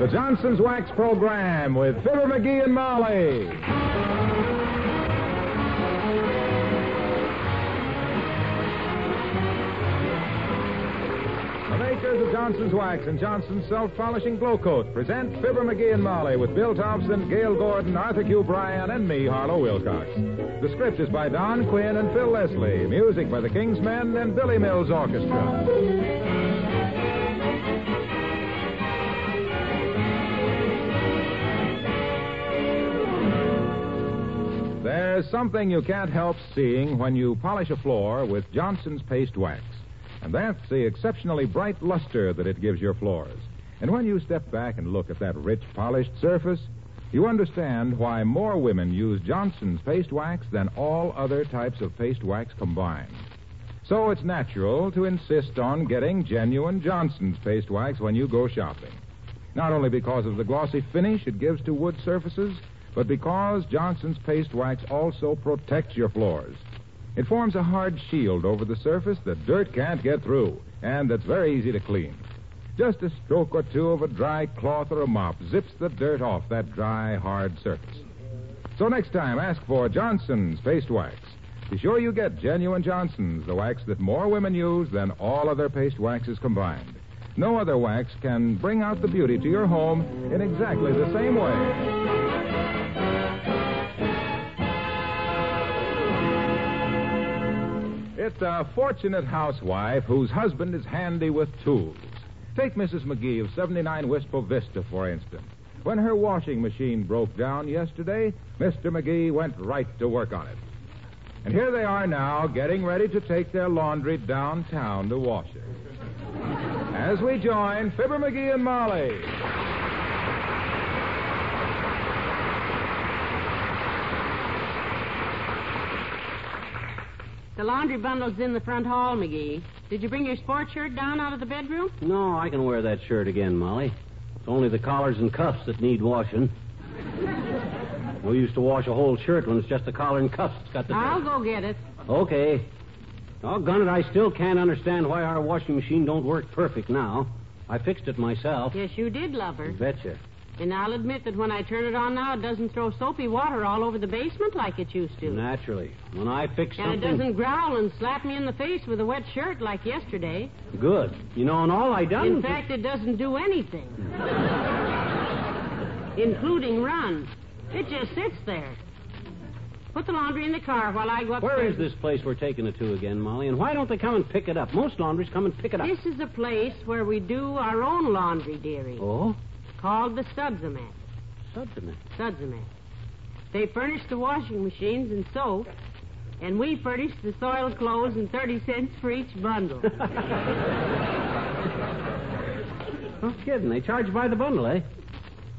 The Johnson's Wax Program with Fibber McGee and Molly. The makers of Johnson's Wax and Johnson's Self-Polishing Glo-Coat present Fibber McGee and Molly with Bill Thompson, Gale Gordon, Arthur Q. Bryan, and me, Harlow Wilcox. The script is by Don Quinn and Phil Leslie. Music by the King's Men and Billy Mills Orchestra. There's something you can't help seeing when you polish a floor with Johnson's Paste Wax. And that's the exceptionally bright luster that it gives your floors. And when you step back and look at that rich, polished surface, you understand why more women use Johnson's Paste Wax than all other types of paste wax combined. So it's natural to insist on getting genuine Johnson's Paste Wax when you go shopping. Not only because of the glossy finish it gives to wood surfaces, but because Johnson's Paste Wax also protects your floors. It forms a hard shield over the surface that dirt can't get through, and that's very easy to clean. Just a stroke or two of a dry cloth or a mop zips the dirt off that dry, hard surface. So next time, ask for Johnson's Paste Wax. Be sure you get genuine Johnson's, the wax that more women use than all other paste waxes combined. No other wax can bring out the beauty to your home in exactly the same way. It's a fortunate housewife whose husband is handy with tools. Take Mrs. McGee of 79 Wistful Vista, for instance. When her washing machine broke down yesterday, Mr. McGee went right to work on it. And here they are now, getting ready to take their laundry downtown to wash it. As we join Fibber McGee and Molly. The laundry bundle's in the front hall, McGee. Did you bring your sports shirt down out of the bedroom? No, I can wear that shirt again, Molly. It's only the collars and cuffs that need washing. We used to wash a whole shirt when it's just the collar and cuffs that's got the. I'll go get it. Okay. Doggone it, I still can't understand why our washing machine don't work perfect now. I fixed it myself. Yes, you did, lover. Betcha. And I'll admit that when I turn it on now, it doesn't throw soapy water all over the basement like it used to. Naturally. When I fix it. And something. it doesn't growl and slap me in the face with a wet shirt like yesterday. Good. You know, and all I done. In fact, it doesn't do anything, hmm. including run. It just sits there. Put the laundry in the car while I go upstairs. Where is this place we're taking it to again, Molly? And why don't they come and pick it up? Most laundries come and pick it up. This is a place where we do our own laundry, dearie. Oh? Called the Sudsamat. Subdiment. Sudsamat. They furnish the washing machines and soap, and we furnish the soiled clothes and 30 cents for each bundle. No kidding. They charge by the bundle, eh?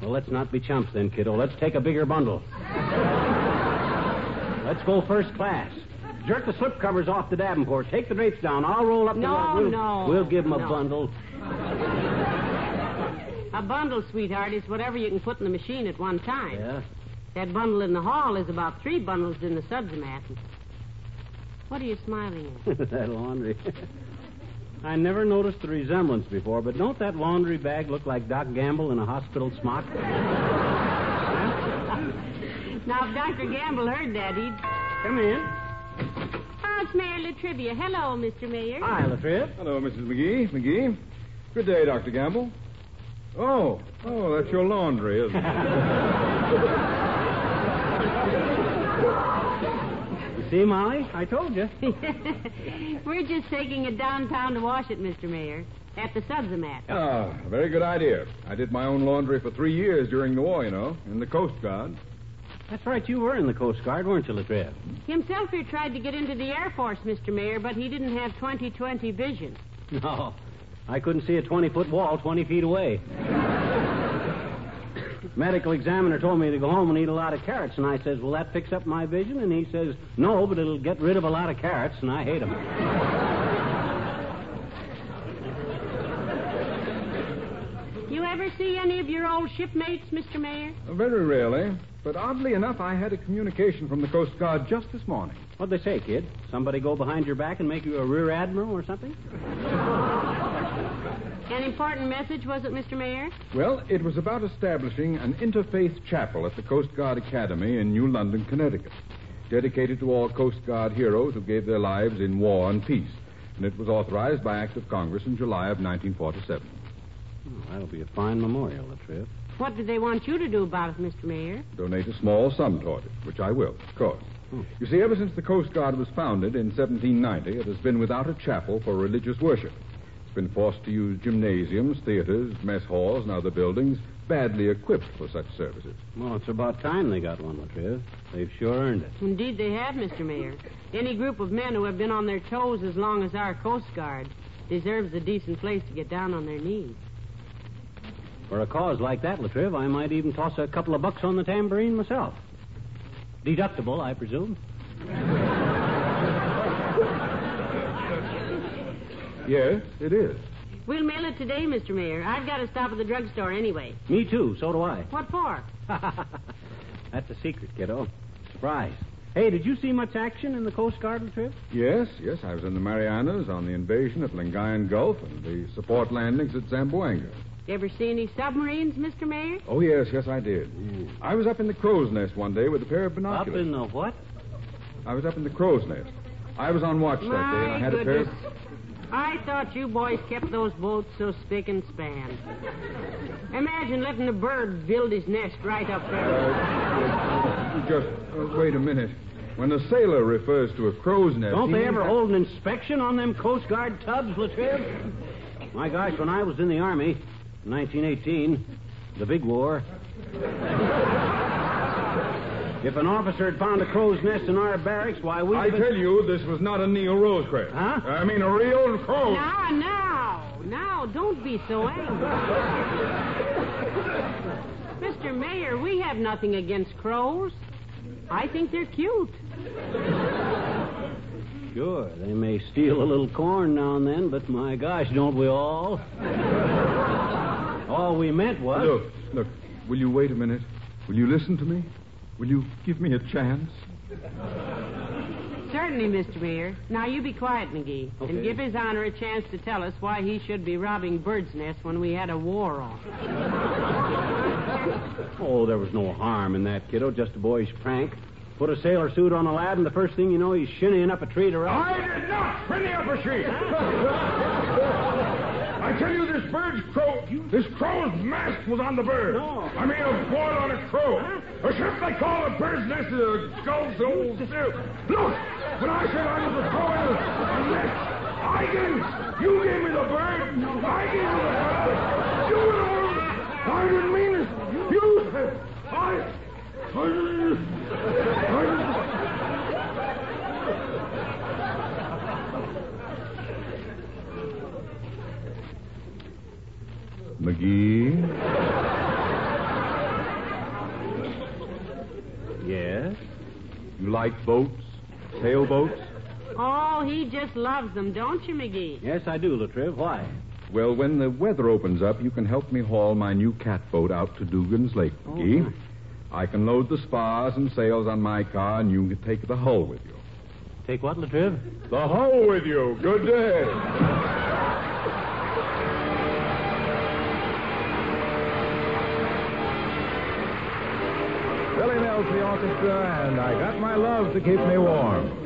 Well, let's not be chumps then, kiddo. Let's take a bigger bundle. let's go first class. Jerk the slip covers off the Davenport. Take the drapes down. I'll roll up the No, we'll, no, We'll give 'em a no. bundle. A bundle, sweetheart, is whatever you can put in the machine at one time. Yeah? That bundle in the hall is about three bundles in the Sudsamat. What are you smiling at? that laundry. I never noticed the resemblance before, but don't that laundry bag look like Doc Gamble in a hospital smock? Now, if Dr. Gamble heard that, he'd. Come in. Oh, it's Mayor Latrivia. Hello, Mr. Mayor. Hi, Latrip. Hello, Mrs. McGee. McGee. Good day, Dr. Gamble. Oh, oh, that's your laundry, isn't it? You see, Molly? I told you. We're just taking it downtown to wash it, Mr. Mayor, at the Sudsamat. ah, very good idea. I did my own laundry for three years during the war, you know, in the Coast Guard. That's right, you were in the Coast Guard, weren't you, Latrell? Himself here tried to get into the Air Force, Mr. Mayor, but he didn't have 20/20 vision. No. I couldn't see a 20 foot wall 20 feet away. Medical examiner told me to go home and eat a lot of carrots, and I says, Will that fix up my vision? And he says, No, but it'll get rid of a lot of carrots, and I hate them. You ever see any of your old shipmates, Mr. Mayor? Uh, very rarely. But oddly enough, I had a communication from the Coast Guard just this morning. What'd they say, kid? Somebody go behind your back and make you a rear admiral or something? An important message, was it, Mr. Mayor? Well, it was about establishing an interfaith chapel at the Coast Guard Academy in New London, Connecticut, dedicated to all Coast Guard heroes who gave their lives in war and peace. And it was authorized by Act of Congress in July of 1947. Oh, hmm, that'll be a fine memorial, Latrell. What did they want you to do about it, Mr. Mayor? Donate a small sum toward it, which I will, of course. Hmm. You see, ever since the Coast Guard was founded in 1790, it has been without a chapel for religious worship. It's been forced to use gymnasiums, theaters, mess halls, and other buildings badly equipped for such services. Well, it's about time they got one, Latrell. They've sure earned it. Indeed, they have, Mr. Mayor. Any group of men who have been on their toes as long as our Coast Guard deserves a decent place to get down on their knees. For a cause like that, Latriv, I might even toss a couple of bucks on the tambourine myself. Deductible, I presume. Yes, it is. We'll mail it today, Mr. Mayor. I've got to stop at the drugstore anyway. Me too, so do I. What for? That's a secret, kiddo. Surprise. Hey, did you see much action in the Coast Guard, trip? Yes, yes, I was in the Marianas on the invasion at Lingayen Gulf and the support landings at Zamboanga. You ever see any submarines, Mr. Mayor? Oh, yes, yes, I did. I was up in the crow's nest one day with a pair of binoculars. Up in the what? I was up in the crow's nest. I was on watch that day, and I My had a pair of... goodness. I thought you boys kept those boats so spick and span. Imagine letting a bird build his nest right up there. Just uh, wait a minute. When a sailor refers to a crow's nest... Don't they ever hold an inspection on them Coast Guard tubs, Latriv? My gosh, when I was in the Army, 1918, the big war. If an officer had found a crow's nest in our barracks, why, we I tell you, this was not a Neil Rosecrest. Huh? I mean, a real crow. Now, now, now, don't be so angry. Mr. Mayor, we have nothing against crows. I think they're cute. Sure, they may steal a little corn now and then, but my gosh, don't we all? all we meant was. Look, look, will you wait a minute? Will you listen to me? Will you give me a chance? Certainly, Mr. Mayor. Now, you be quiet, McGee, and give His Honor a chance to tell us why he should be robbing birds' nests when we had a war on. Oh, there was no harm in that, kiddo. Just a boyish prank. Put a sailor suit on a lad, and the first thing you know, he's shinnying up a tree to run. I did not pretty up a tree. I tell you, this bird's crow, this crow's mast was on the bird. No. I mean, a board on a crow. A ship they call a bird's nest is a gull's old seal. Look, when I said I was a crow in a nest, I gave, you gave me the bird. I gave you the bird. You were the one. I didn't mean it. You said, I, I didn't, I didn't. McGee? Yes? You like boats? Sailboats? Oh, he just loves them, don't you, McGee? Yes, I do, Latriv. Why? Well, when the weather opens up, you can help me haul my new catboat out to Dugan's Lake, oh, McGee. Oh. I can load the spars and sails on my car, and you can take the hull with you. Take what, Latriv? The hull with you. Good day. The orchestra, and I got my love to keep me warm.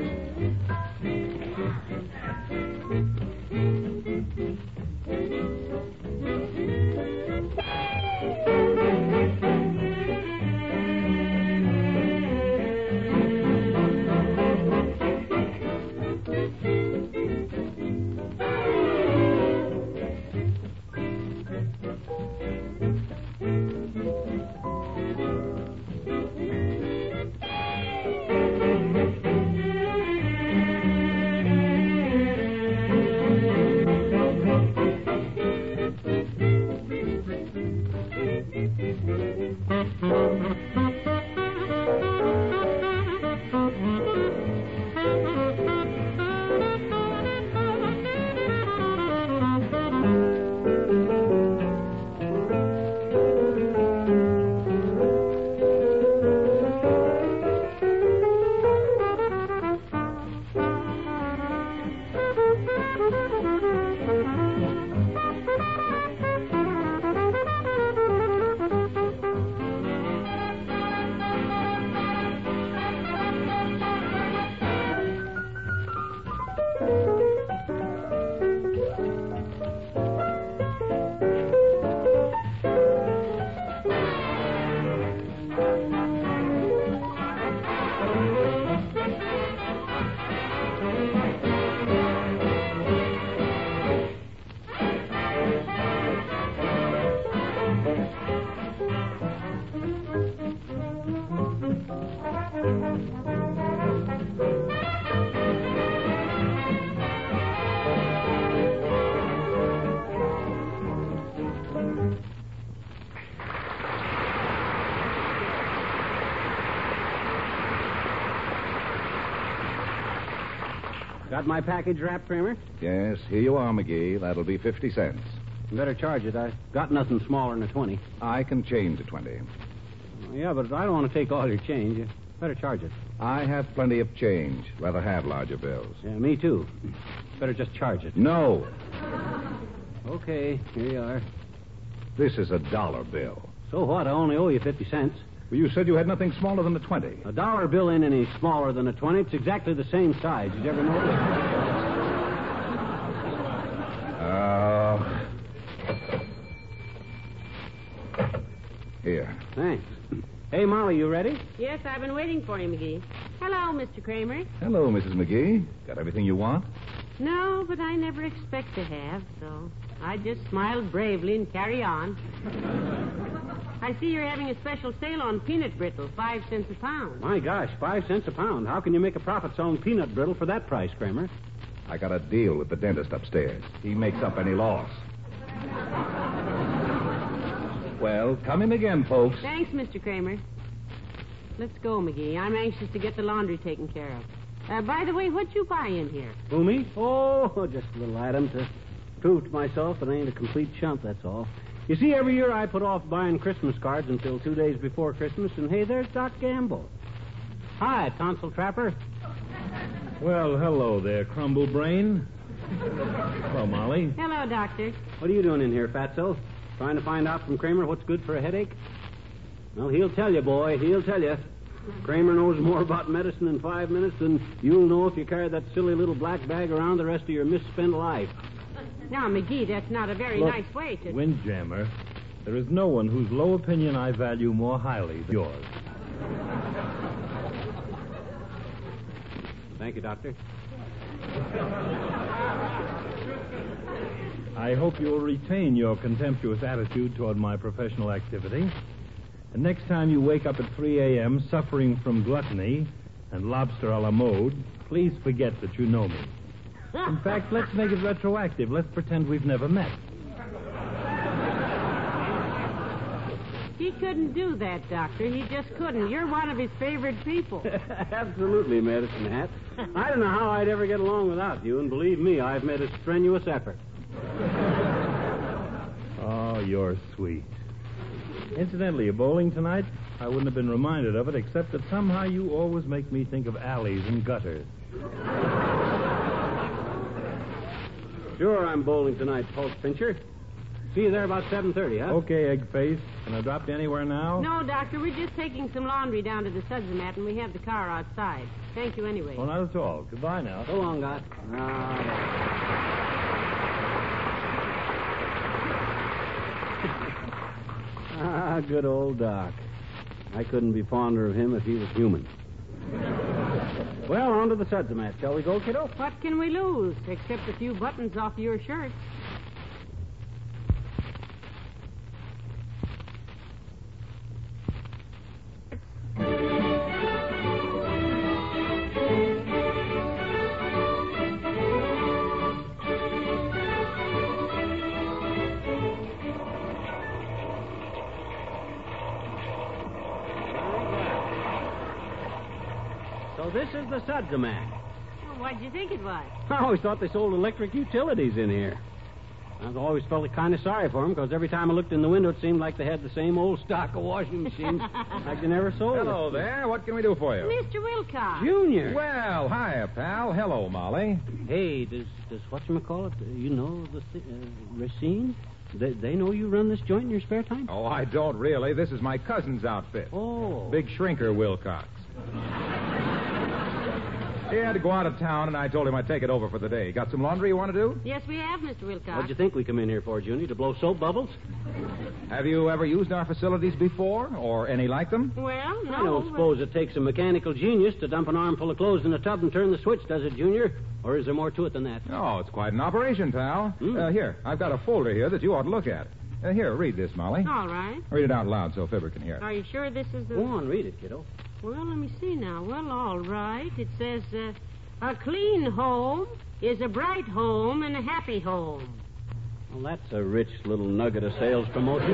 Got my package wrapped, Kramer? Yes, here you are, McGee. That'll be 50 cents. You better charge it. I got nothing smaller than a 20. I can change a 20. Yeah, but I don't want to take all your change. You better charge it. I have plenty of change. Rather have larger bills. Yeah, me too. Better just charge it. No, Okay, here you are. this is a dollar bill. So what? I only owe you 50 cents. Well, you said you had nothing smaller than a 20. A dollar bill ain't any smaller than a 20. It's exactly the same size. Did you ever notice? Uh, here. Thanks. Hey, Molly, you ready? Yes, I've been waiting for you, McGee. Hello, Mr. Kramer. Hello, Mrs. McGee. Got everything you want? No, but I never expect to have, so I just smile bravely and carry on. I see you're having a special sale on peanut brittle, five cents a pound. My gosh, five cents a pound. How can you make a profit selling peanut brittle for that price, Kramer? I got a deal with the dentist upstairs. He makes up any loss. Well, come in again, folks. Thanks, Mr. Kramer. Let's go, McGee. I'm anxious to get the laundry taken care of. Uh, by the way, what'd you buy in here? Who, me? Oh, just a little item to prove to myself that I ain't a complete chump, that's all. You see, every year I put off buying Christmas cards until two days before Christmas, and hey, there's Doc Gamble. Hi, Tonsil Trapper. Well, hello there, Crumble Brain. Hello, Molly. Hello, Doctor. What are you doing in here, Fatso? Trying to find out from Kramer what's good for a headache? Well, he'll tell you, boy. He'll tell you. Kramer knows more about medicine in five minutes than you'll know if you carry that silly little black bag around the rest of your misspent life. Now, McGee, that's not a very Look, nice way to. Windjammer, there is no one whose low opinion I value more highly than yours. Thank you, Doctor. I hope you'll retain your contemptuous attitude toward my professional activity. And next time you wake up at 3 a.m. suffering from gluttony and lobster a la mode, please forget that you know me. In fact, let's make it retroactive. Let's pretend we've never met. He couldn't do that, Doctor. He just couldn't. You're one of his favorite people. Absolutely, Medicine Hat. I don't know how I'd ever get along without you, and believe me, I've made a strenuous effort. Oh, you're sweet. Incidentally, you bowling tonight? I wouldn't have been reminded of it, except that somehow you always make me think of alleys and gutters. Sure, I'm bowling tonight, Pulse Pincher. See you there about 7.30, huh? Okay, egg face. Can I drop you anywhere now? No, Doctor, we're just taking some laundry down to the Sudsamat, and we have the car outside. Thank you anyway. Well, not at all. Goodbye now. So long, Doc. Ah, good old Doc. I couldn't be fonder of him if he was human. Well, on to the Sudsamat. Shall we go, kiddo? What can we lose, except a few buttons off your shirt? Is the Sudsamat. Well, what'd you think it was? I always thought they sold electric utilities in here. I've always felt kind of sorry for them because every time I looked in the window, it seemed like they had the same old stock of washing machines like they never sold. Hello there. What can we do for you? Mr. Wilcox. Junior. Well, hiya, pal. Hello, Molly. Hey, does does whatchamacallit, uh, you know the th- uh, Racine? They, they know you run this joint in your spare time? Oh, I don't really. This is my cousin's outfit. Oh. Big Shrinker Wilcox. He had to go out of town, and I told him I'd take it over for the day. Got some laundry you want to do? Yes, we have, Mr. Wilcox. What'd you think we come in here for, Junior? To blow soap bubbles? Have you ever used our facilities before, or any like them? Well, no. I don't suppose it takes a mechanical genius to dump an armful of clothes in a tub and turn the switch, does it, Junior? Or is there more to it than that? Oh, it's quite an operation, pal. Hmm. Uh, here, I've got a folder here that you ought to look at. Uh, here, read this, Molly. All right. Read it out loud so Fibber can hear it. Are you sure this is the... Go on, read it, kiddo. Well, let me see now. Well, all right. It says, uh, a clean home is a bright home and a happy home. Well, that's a rich little nugget of sales promotion.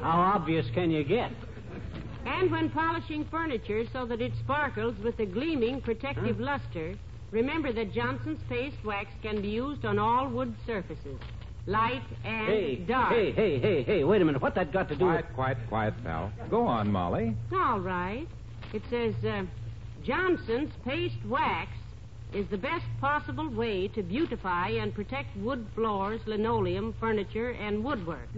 How obvious can you get? And when polishing furniture so that it sparkles with a gleaming protective luster, remember that Johnson's paste wax can be used on all wood surfaces, light and Hey, dark. hey, hey, hey, hey, wait a minute. What that got to do with. Quiet, quiet, quiet, pal. Go on, Molly. All right. It says uh, Johnson's paste wax is the best possible way to beautify and protect wood floors, linoleum, furniture, and woodwork.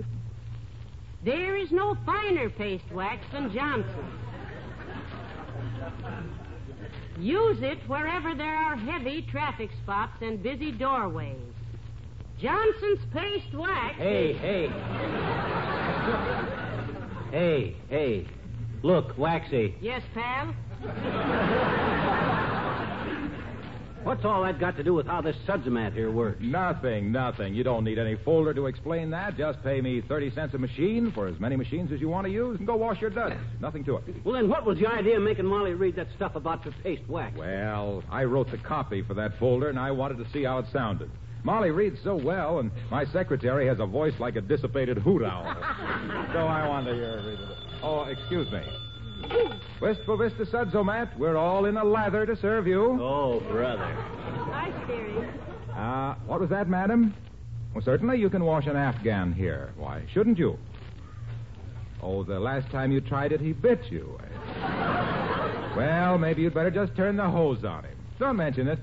There is no finer paste wax than Johnson's. Use it wherever there are heavy traffic spots and busy doorways. Johnson's paste wax. Hey, hey. hey, hey. Look, Waxy. Yes, pal? What's all that got to do with how this Sudsamat here works? Nothing, nothing. You don't need any folder to explain that. Just pay me 30 cents a machine for as many machines as you want to use and go wash your dust. Nothing to it. Well, then what was the idea of making Molly read that stuff about the paste wax? Well, I wrote the copy for that folder, and I wanted to see how it sounded. Molly reads so well, and my secretary has a voice like a dissipated hoot owl. so I wanted to hear her read it. Oh, excuse me. Wistful Vista Sudsamat, we're all in a lather to serve you. Oh, brother. Hi, Steering. Uh, what was that, madam? Well, certainly you can wash an Afghan here. Why shouldn't you? Oh, the last time you tried it, he bit you. well, maybe you'd better just turn the hose on him. Don't mention it.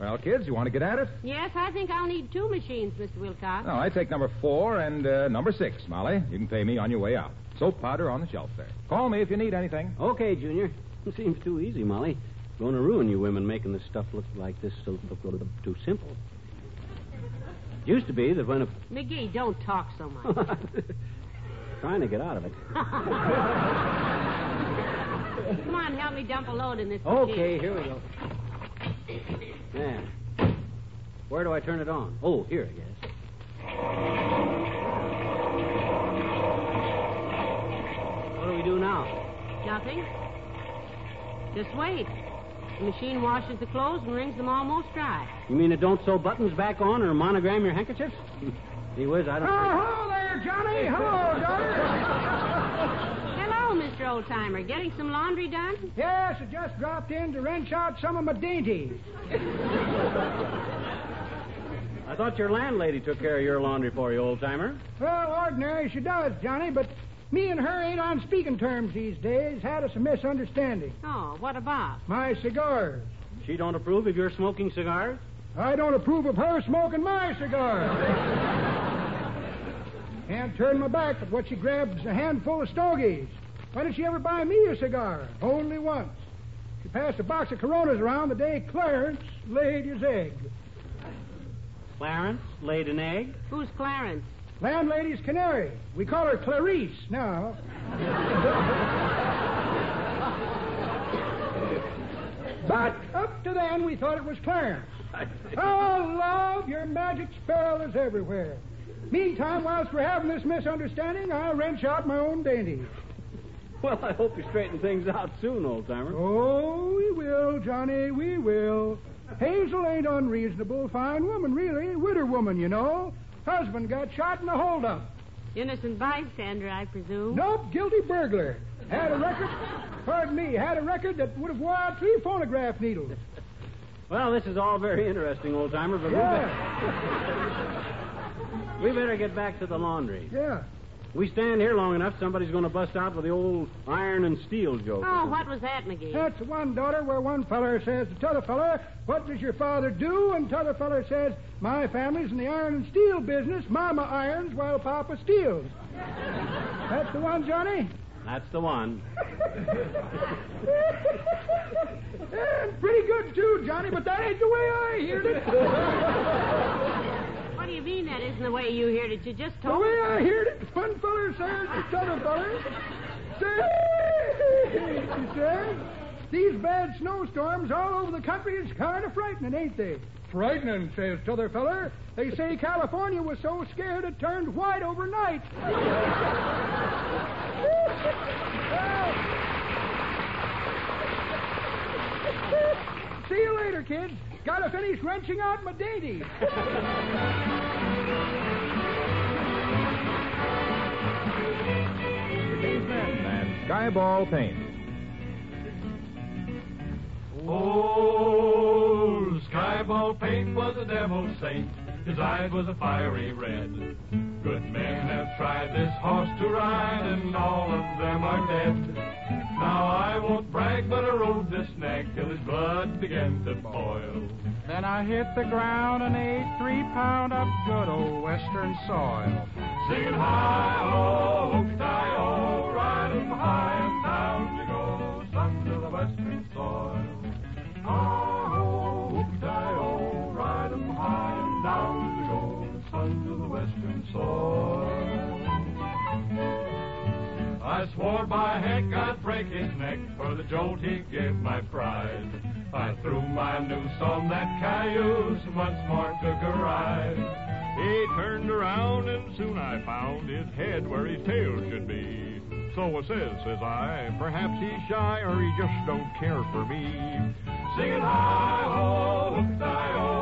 Well, kids, you want to get at it? Yes, I think I'll need two machines, Mr. Wilcox. No, I take number four and uh, number six, Molly. You can pay me on your way out. Soap powder on the shelf there. Call me if you need anything. Okay, Junior. It seems too easy, Molly. Going to ruin you women making this stuff look like this so look a little too simple. Used to be that when a McGee, don't talk so much. trying to get out of it. Come on, help me dump a load in this Okay, machine. here we go. Yeah. Where do I turn it on? Oh, here, I guess. What do we do now? Nothing. Just wait. The machine washes the clothes and wrings them almost dry. You mean it don't sew buttons back on or monogram your handkerchiefs? Gee whiz, I don't. hello there, Johnny. Hello, daughter. Hello, Mr. Oldtimer. Getting some laundry done? yes, I just dropped in to wrench out some of my dainties. I thought your landlady took care of your laundry for you, old timer. Well, ordinary she does, Johnny, but me and her ain't on speaking terms these days. Had us a misunderstanding. Oh, what about? My cigars. She don't approve of your smoking cigars? I don't approve of her smoking my cigars. Can't turn my back but what she grabs a handful of stogies. Why did she ever buy me a cigar? Only once. She passed a box of Coronas around the day Clarence laid his egg. Clarence laid an egg? Who's Clarence? Landlady's canary. We call her Clarice now. but up to then, we thought it was Clarence. Oh, love, your magic spell is everywhere. Meantime, whilst we're having this misunderstanding, I'll wrench out my own dainties. Well, I hope you straighten things out soon, old timer. Oh, we will, Johnny, we will. Hazel ain't unreasonable. Fine woman, really. Widder woman, you know. Husband got shot in a holdup. Innocent bystander, I presume. Nope, guilty burglar. Had a record, pardon me, had a record that would have wore out three phonograph needles. Well, this is all very interesting, old timer, but Yeah, we, better, we better get back to the laundry. yeah. We stand here long enough, somebody's going to bust out with the old iron and steel joke. Oh, what was that, McGee? That's the one daughter where one feller says to t'other feller, What does your father do? And t'other feller says, My family's in the iron and steel business. Mama irons while Papa steals. That's the one, Johnny? That's the one. And pretty good, too, Johnny, but that ain't the way I heard it. What do you mean that isn't the way you heard it? You just told The way I heard it, one feller says to t'other feller, Say, he says, these bad snowstorms all over the country is kind of frightening, ain't they? Frightening, says t'other feller. They say California was so scared it turned white overnight. See you later, kids. Gotta finish wrenching out my dainties. Man, Skyball Paint. Oh, Skyball Paint was a devil's saint. His eyes was a fiery red. Good men have tried this horse to ride, and all of them are dead. Now I won't brag, but I rode this nag till his blood began to boil. Then I hit the ground and ate three pound of good old western soil. Singing high oh, ho, hook-tie-o, oh, ride 'em high and down you go, sons of the western soil. Ah, oh, Hi-ho, hook-tie-o, ride 'em high and down you go, sons of the western soil. Swore by heck I'd break his neck for the jolt he gave my pride. I threw my noose on that cayuse once more took a ride. He turned around and soon I found his head where his tail should be. So I says, says I, perhaps he's shy or he just don't care for me. Singing hi-ho, hook-tie-o,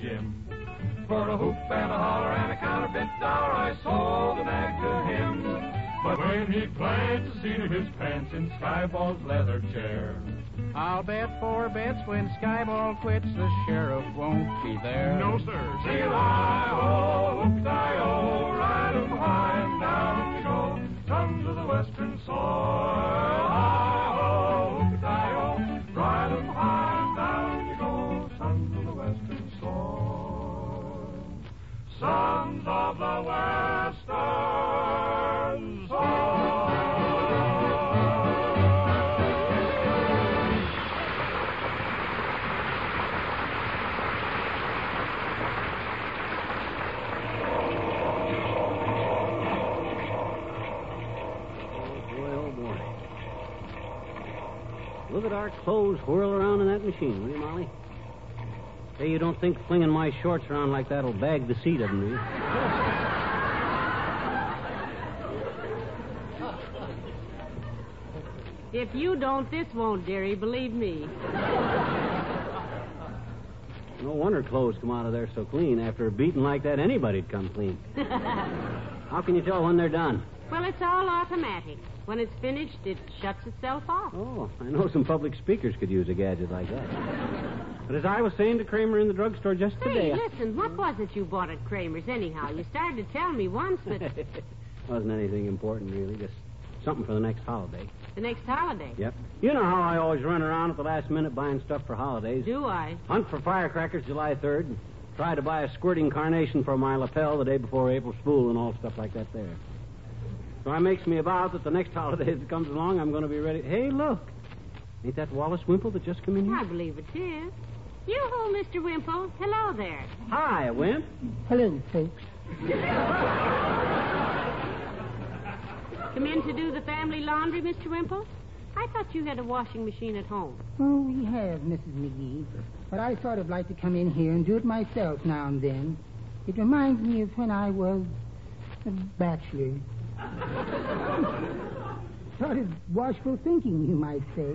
Jim. For a hoop and a holler and a counterfeit dollar, I sold the nag to him. But when he glanced to see his pants in Skyball's leather chair, I'll bet four bets when Skyball quits, the sheriff won't be there. no sir, sing it hi-ho, oh, hook-tie-o, oh, ride 'em high and down you go, sons of the western soil. Sons of the western. Oh, oh. Look at our clothes whirl around in that machine, will you, Molly? Say, you don't think flinging my shorts around like that'll bag the seat of do? If you don't, this won't, dearie. Believe me. No wonder clothes come out of there so clean. After a beating like that, anybody'd come clean. How can you tell when they're done? Well, it's all automatic. When it's finished, it shuts itself off. Oh, I know some public speakers could use a gadget like that. But as I was saying to Kramer in the drugstore just today, Hey, listen, what was it you bought at Kramer's anyhow? You started to tell me once, but wasn't anything important really, just something for the next holiday. the next holiday. Yep. You know how I always run around at the last minute buying stuff for holidays. Do I? Hunt for firecrackers July 3rd. Try to buy a squirting carnation for my lapel the day before April Fool and all stuff like that there. So I makes me a vow that the next holiday that comes along, I'm going to be ready. Hey, look. Ain't that Wallace Wimple that just come in here? I believe it is. Yoo-hoo, Mr. Wimple. Hello there. Hi, Wimp. Hello, folks. Come in to do the family laundry, Mr. Wimple? I thought you had a washing machine at home. Oh, we have, Mrs. McGee. But I sort of like to come in here and do it myself now and then. It reminds me of when I was a bachelor. sort of washful thinking, you might say.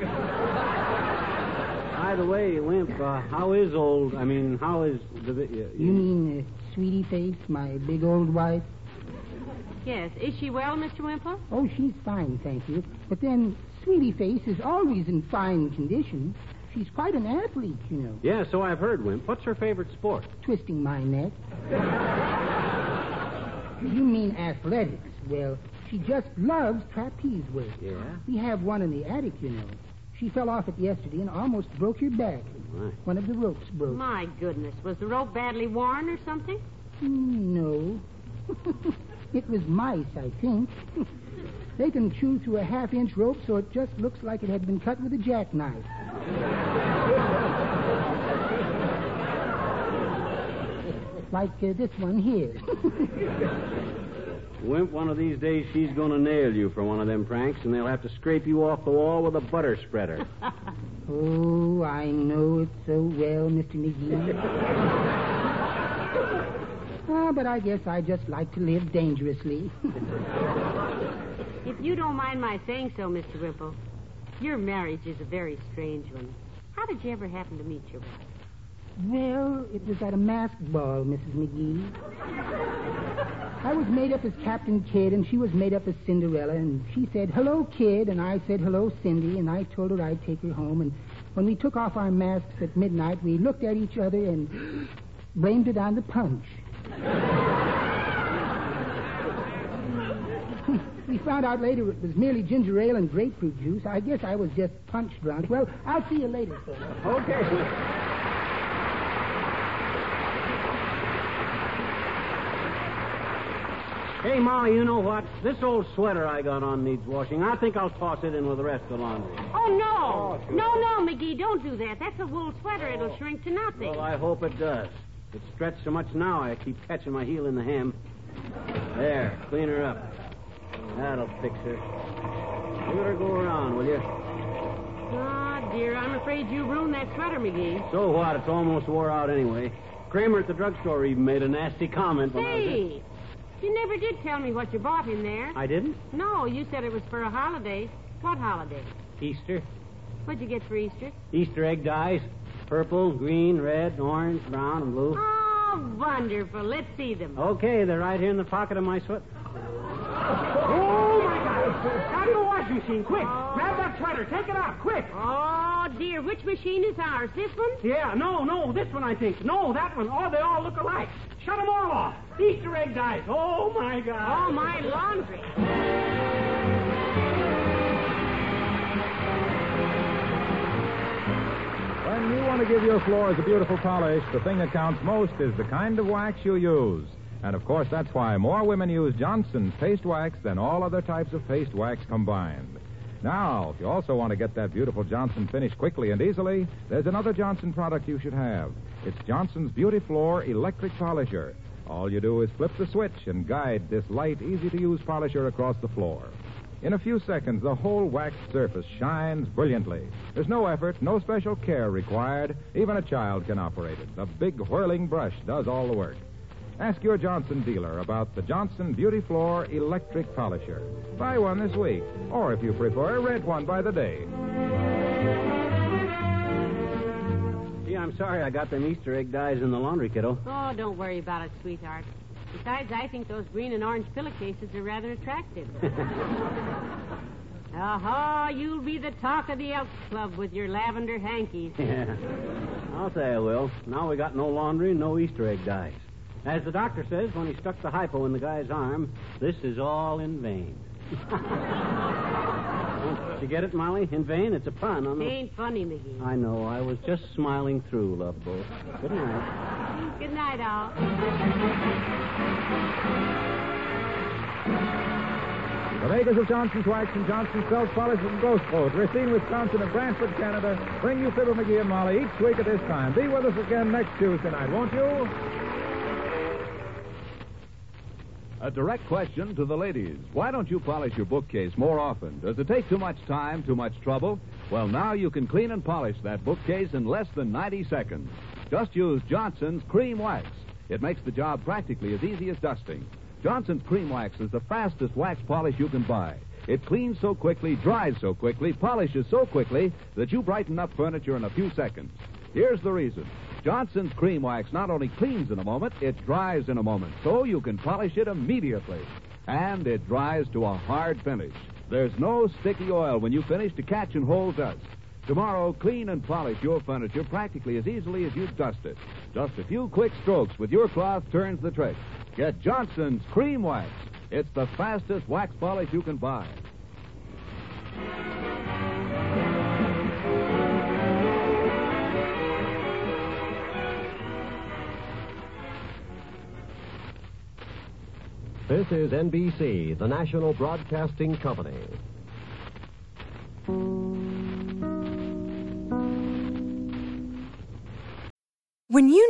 By the way, Wimp, uh, how is old? I mean, how is the. Uh, You mean uh, Sweetie Face, my big old wife? Yes. Is she well, Mr. Wimple? Oh, she's fine, thank you. But then, Sweetie Face is always in fine condition. She's quite an athlete, you know. Yeah, so I've heard, Wimp. What's her favorite sport? Twisting my neck. you mean athletics. Well, she just loves trapeze work. Yeah? We have one in the attic, you know. She fell off it yesterday and almost broke her back. Right. One of the ropes broke. My goodness. Was the rope badly worn or something? No. it was mice, I think. they can chew through a half inch rope so it just looks like it had been cut with a jackknife. like uh, this one here. Wimp, one of these days she's going to nail you for one of them pranks, and they'll have to scrape you off the wall with a butter spreader. oh, I know it so well, Mr. McGee. Ah, but I guess I just like to live dangerously. If you don't mind my saying so, Mr. Wimple, your marriage is a very strange one. How did you ever happen to meet your wife? well, it was at a masked ball, Mrs. McGee. I was made up as Captain Kidd, and she was made up as Cinderella, and she said, hello, Kid, and I said, hello, Cindy, and I told her I'd take her home, and when we took off our masks at midnight, we looked at each other and blamed it on the punch. we found out later it was merely ginger ale and grapefruit juice. I guess I was just punch drunk. Well, I'll see you later, sir. Okay. Hey, Ma, you know what? This old sweater I got on needs washing. I think I'll toss it in with the rest of the laundry. Oh, no. Oh, no, no, McGee, don't do that. That's a wool sweater. It'll oh. shrink to nothing. Well, I hope it does. It's stretched so much now I keep catching my heel in the hem. There, clean her up. That'll fix her. Let her go around, will you? Oh, dear, I'm afraid you ruined that sweater, McGee. So what? It's almost wore out anyway. Kramer at the drugstore even made a nasty comment when I was in. Say, you never did tell me what you bought in there. I didn't? No, you said it was for a holiday. What holiday? Easter. What'd you get for Easter? Easter egg dyes. Purple, green, red, orange, brown, and blue. Oh, wonderful. Let's see them. Okay, they're right here in the pocket of my sweat. Oh, my God. Out of the washing machine, quick. Oh. Grab that sweater. Take it out, quick. Oh, dear. Which machine is ours? This one? Yeah, no, no, this one, I think. No, that one. Oh, they all look alike. Shut them all off. Easter egg dyes. Oh, my God. Oh, my laundry. When you want to give your floors a beautiful polish, the thing that counts most is the kind of wax you use. And of course, that's why more women use Johnson's paste wax than all other types of paste wax combined. Now, if you also want to get that beautiful Johnson finish quickly and easily, there's another Johnson product you should have. It's Johnson's Beauty Floor Electric Polisher. All you do is flip the switch and guide this light, easy to use polisher across the floor. In a few seconds, the whole waxed surface shines brilliantly. There's no effort, no special care required. Even a child can operate it. The big whirling brush does all the work. Ask your Johnson dealer about the Johnson Beauty Floor Electric Polisher. Buy one this week, or if you prefer, rent one by the day. Gee, I'm sorry I got them Easter egg dyes in the laundry, kiddo. Oh, don't worry about it, sweetheart. Besides, I think those green and orange pillowcases are rather attractive. Aha, uh-huh, you'll be the talk of the Elks Club with your lavender hankies. Yeah. I'll say I will. Now we got no laundry and no Easter egg dyes. As the doctor says when he stuck the hypo in the guy's arm, this is all in vain. Did you get it, Molly? In vain? It's a pun on It ain't funny, McGee. I know. I was just smiling through, love boat. Good night. Good night, all. The makers of Johnson's Wax and Johnson's Self Polish and Glo-Coat, Racine, Wisconsin, and Brantford, Canada, bring you Fibber McGee and Molly each week at this time. Be with us again next Tuesday night, won't you? A direct question to the ladies. Why don't you polish your bookcase more often? Does it take too much time, too much trouble? Well, now you can clean and polish that bookcase in less than 90 seconds. Just use Johnson's Cream Wax. It makes the job practically as easy as dusting. Johnson's Cream Wax is the fastest wax polish you can buy. It cleans so quickly, dries so quickly, polishes so quickly that you brighten up furniture in a few seconds. Here's the reason. Johnson's Cream Wax not only cleans in a moment, it dries in a moment, so you can polish it immediately. And it dries to a hard finish. There's no sticky oil when you finish to catch and hold dust. Tomorrow, clean and polish your furniture practically as easily as you dust it. Just a few quick strokes with your cloth turns the trick. Get Johnson's Cream Wax. It's the fastest wax polish you can buy. This is NBC, the national broadcasting company. When you